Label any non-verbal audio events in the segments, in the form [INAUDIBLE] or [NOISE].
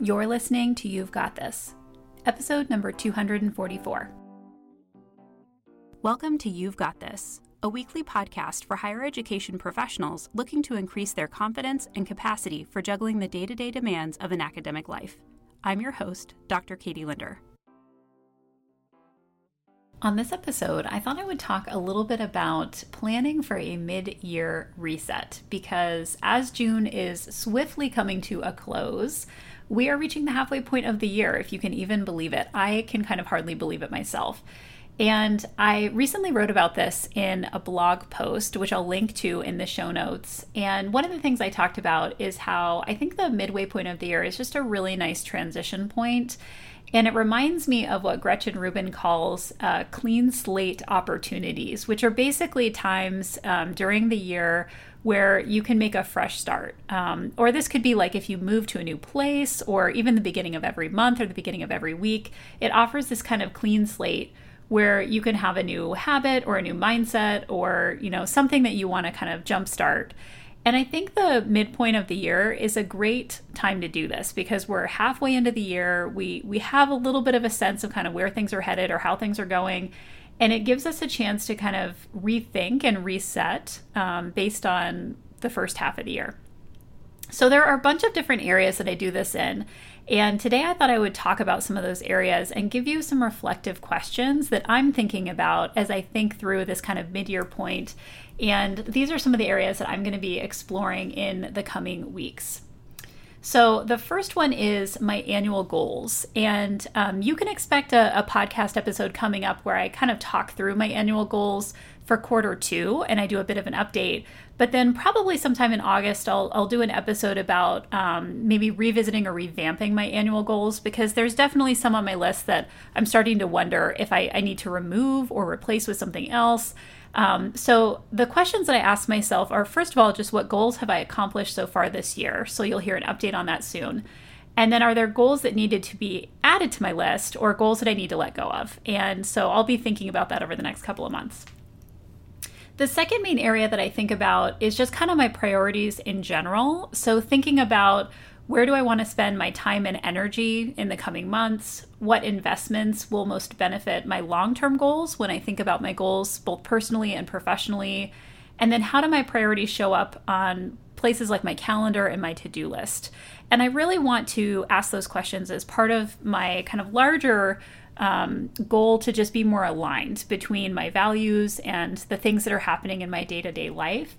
You're listening to You've Got This, episode number 244. Welcome to You've Got This, a weekly podcast for higher education professionals looking to increase their confidence and capacity for juggling the day to day demands of an academic life. I'm your host, Dr. Katie Linder. On this episode, I thought I would talk a little bit about planning for a mid year reset because as June is swiftly coming to a close, we are reaching the halfway point of the year, if you can even believe it. I can kind of hardly believe it myself. And I recently wrote about this in a blog post, which I'll link to in the show notes. And one of the things I talked about is how I think the midway point of the year is just a really nice transition point. And it reminds me of what Gretchen Rubin calls uh, clean slate opportunities, which are basically times um, during the year where you can make a fresh start. Um, or this could be like if you move to a new place, or even the beginning of every month or the beginning of every week. It offers this kind of clean slate where you can have a new habit or a new mindset or you know something that you want to kind of jumpstart. And I think the midpoint of the year is a great time to do this because we're halfway into the year. We we have a little bit of a sense of kind of where things are headed or how things are going and it gives us a chance to kind of rethink and reset um, based on the first half of the year. So there are a bunch of different areas that I do this in. And today I thought I would talk about some of those areas and give you some reflective questions that I'm thinking about as I think through this kind of mid year point. And these are some of the areas that I'm going to be exploring in the coming weeks. So, the first one is my annual goals. And um, you can expect a, a, podcast episode coming up where I kind of talk through my annual goals for quarter two and I do a bit of an update. But then, probably sometime in August, I'll, I'll do an episode about um, maybe revisiting or revamping my annual goals because there's definitely some on my list that I'm starting to wonder if I, I need to remove or replace with something else. Um, so the questions that I ask myself are first of all, just what goals have I accomplished so far this year? So you'll hear an update on that soon. And then are there goals that needed to be added to my list or goals that I need to let go of? And so I'll be thinking about that over the next couple of months. The second main area that I think about is just kind of my priorities in general. So thinking about where do I want to spend my time and energy in the coming months? What investments will most benefit my long term goals when I think about my goals, both personally and professionally? And then how do my priorities show up on places like my calendar and my to do list? And I really want to ask those questions as part of my kind of larger um, goal to just be more aligned between my values and the things that are happening in my day to day life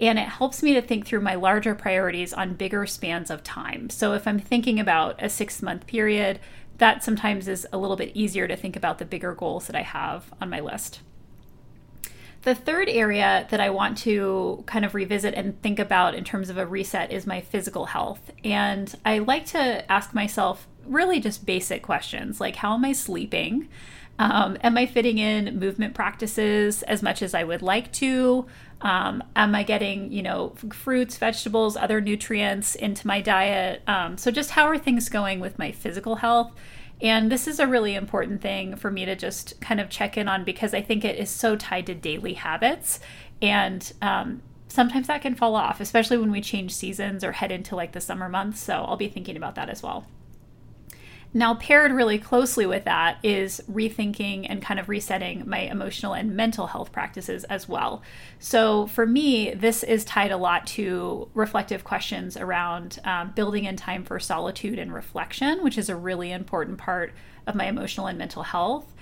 and it helps me to think through my larger priorities on bigger spans of time. So if I'm thinking about a six month period, that sometimes is a little bit easier to think about the bigger goals that I have on my list. The third area that I want to kind of revisit and think about in terms of a reset is my physical health. And I like to ask myself really just basic questions like, how am I sleeping? Um, am I fitting in movement practices as much as I would like to? Um, am I getting, you know, fruits, vegetables, other nutrients into my diet? Um, so, just how are things going with my physical health? And this is a really important thing for me to just kind of check in on because I think it is so tied to daily habits. And um, sometimes that can fall off, especially when we change seasons or head into like the summer months. So, I'll be thinking about that as well. Now, paired really closely with that is rethinking and kind of resetting my emotional and mental health practices as well. So, for me, this is tied a lot to reflective questions around um, building in time for solitude and reflection, which is a really important part of my emotional and mental health.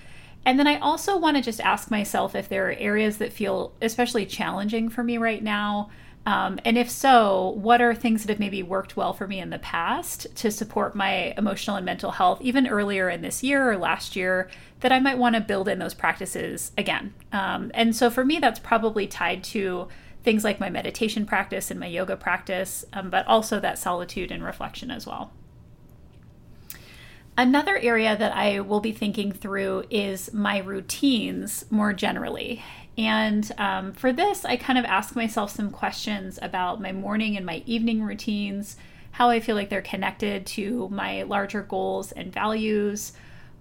And then I also want to just ask myself if there are areas that feel especially challenging for me right now um, and if so, what are things that have maybe worked well for me in the past to support my emotional and mental health, even earlier in this year or last year, that I might want to build in those practices again? Um, and so for me, that's probably tied to things like my meditation practice and my yoga practice, um, but also that solitude and reflection as well. Another area that I will be thinking through is my routines more generally. And um, for this, I kind of ask myself some questions about my morning and my evening routines, how I feel like they're connected to my larger goals and values.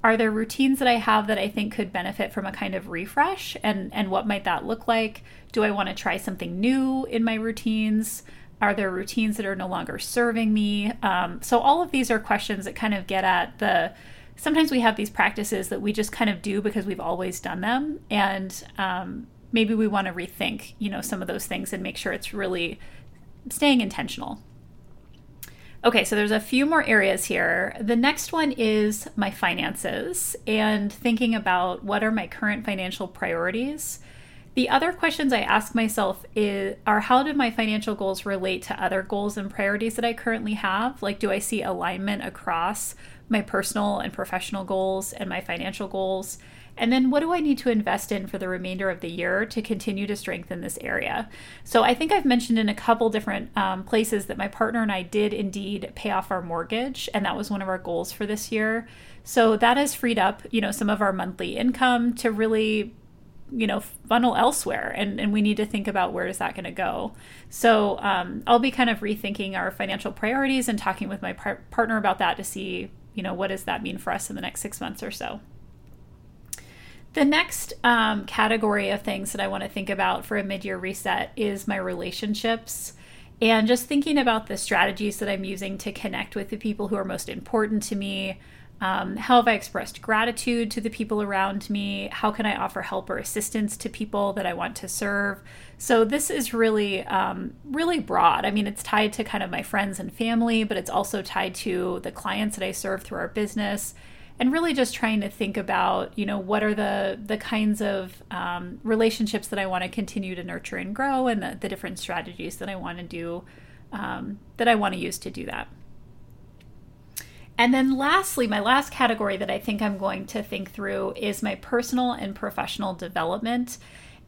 Are there routines that I have that I think could benefit from a kind of refresh? And, and what might that look like? Do I want to try something new in my routines? Are there routines that are no longer serving me? Um, so, all of these are questions that kind of get at the sometimes we have these practices that we just kind of do because we've always done them. And um, maybe we want to rethink, you know, some of those things and make sure it's really staying intentional. Okay, so there's a few more areas here. The next one is my finances and thinking about what are my current financial priorities. The other questions I ask myself is, are how do my financial goals relate to other goals and priorities that I currently have? Like, do I see alignment across my personal and professional goals and my financial goals? And then what do I need to invest in for the remainder of the year to continue to strengthen this area? So I think I've mentioned in a couple different um, places that my partner and I did indeed pay off our mortgage, and that was one of our goals for this year. So that has freed up, you know, some of our monthly income to really you know funnel elsewhere and, and we need to think about where is that going to go so um, i'll be kind of rethinking our financial priorities and talking with my par- partner about that to see you know what does that mean for us in the next six months or so the next um, category of things that I want to think about for a mid year reset is my relationships and just thinking about the strategies that I'm using to connect with the people who are most important to me. Um, how have I expressed gratitude to the people around me? How can I offer help or assistance to people that I want to serve? So this is really, um, really broad. I mean, it's tied to kind of my friends and family, but it's also tied to the clients that I serve through our business and really just trying to think about you know what are the the kinds of um, relationships that i want to continue to nurture and grow and the, the different strategies that i want to do um, that i want to use to do that and then lastly my last category that i think i'm going to think through is my personal and professional development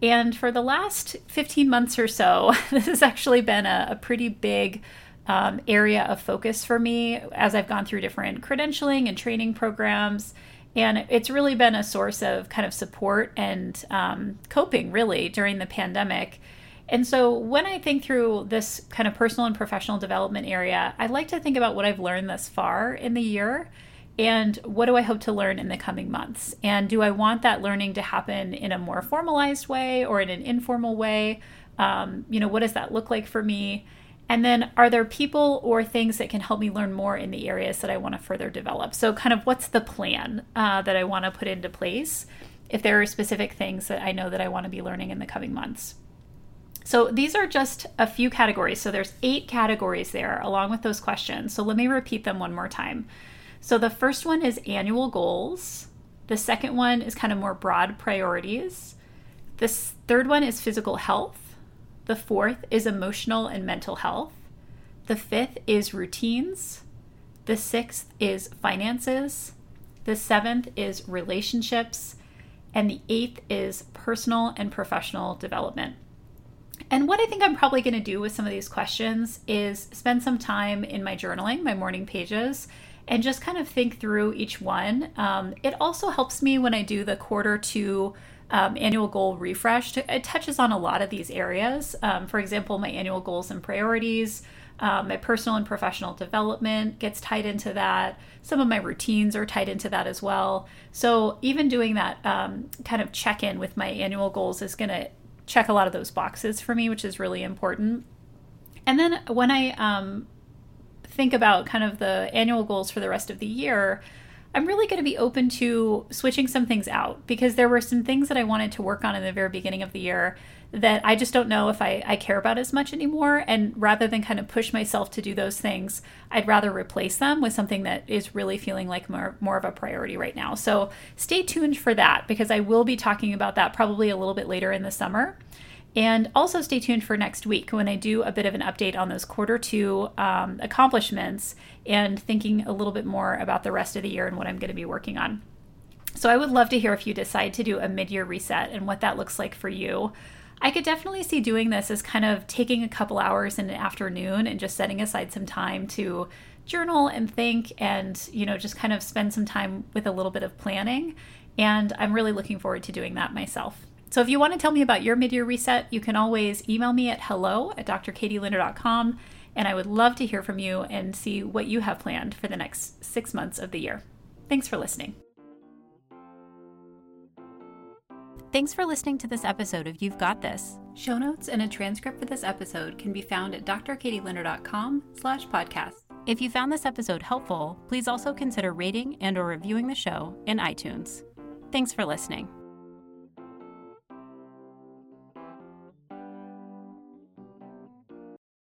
and for the last 15 months or so [LAUGHS] this has actually been a, a pretty big um, area of focus for me as I've gone through different credentialing and training programs. And it's really been a source of kind of support and um, coping, really, during the pandemic. And so when I think through this kind of personal and professional development area, I like to think about what I've learned thus far in the year and what do I hope to learn in the coming months? And do I want that learning to happen in a more formalized way or in an informal way? Um, you know, what does that look like for me? And then, are there people or things that can help me learn more in the areas that I want to further develop? So, kind of what's the plan uh, that I want to put into place if there are specific things that I know that I want to be learning in the coming months? So, these are just a few categories. So, there's eight categories there along with those questions. So, let me repeat them one more time. So, the first one is annual goals, the second one is kind of more broad priorities, the third one is physical health. The fourth is emotional and mental health. The fifth is routines. The sixth is finances. The seventh is relationships. And the eighth is personal and professional development. And what I think I'm probably going to do with some of these questions is spend some time in my journaling, my morning pages, and just kind of think through each one. Um, it also helps me when I do the quarter two um, annual goal refresh. It touches on a lot of these areas. Um, for example, my annual goals and priorities, um, my personal and professional development gets tied into that. Some of my routines are tied into that as well. So, even doing that um, kind of check in with my annual goals is going to check a lot of those boxes for me, which is really important. And then when I um, think about kind of the annual goals for the rest of the year, I'm really going to be open to switching some things out because there were some things that I wanted to work on in the very beginning of the year that I just don't know if I, I care about as much anymore. And rather than kind of push myself to do those things, I'd rather replace them with something that is really feeling like more, more of a priority right now. So stay tuned for that because I will be talking about that probably a little bit later in the summer. And also stay tuned for next week when I do a bit of an update on those quarter two um, accomplishments and thinking a little bit more about the rest of the year and what I'm going to be working on. So I would love to hear if you decide to do a mid year reset and what that looks like for you. I could definitely see doing this as kind of taking a couple hours in an afternoon and just setting aside some time to journal and think and, you know, just kind of spend some time with a little bit of planning. And I'm really looking forward to doing that myself. So if you want to tell me about your mid-year reset, you can always email me at hello at drkatielinder.com and I would love to hear from you and see what you have planned for the next six months of the year. Thanks for listening. Thanks for listening to this episode of You've Got This. Show notes and a transcript for this episode can be found at drkatielinder.com slash podcast. If you found this episode helpful, please also consider rating and or reviewing the show in iTunes. Thanks for listening.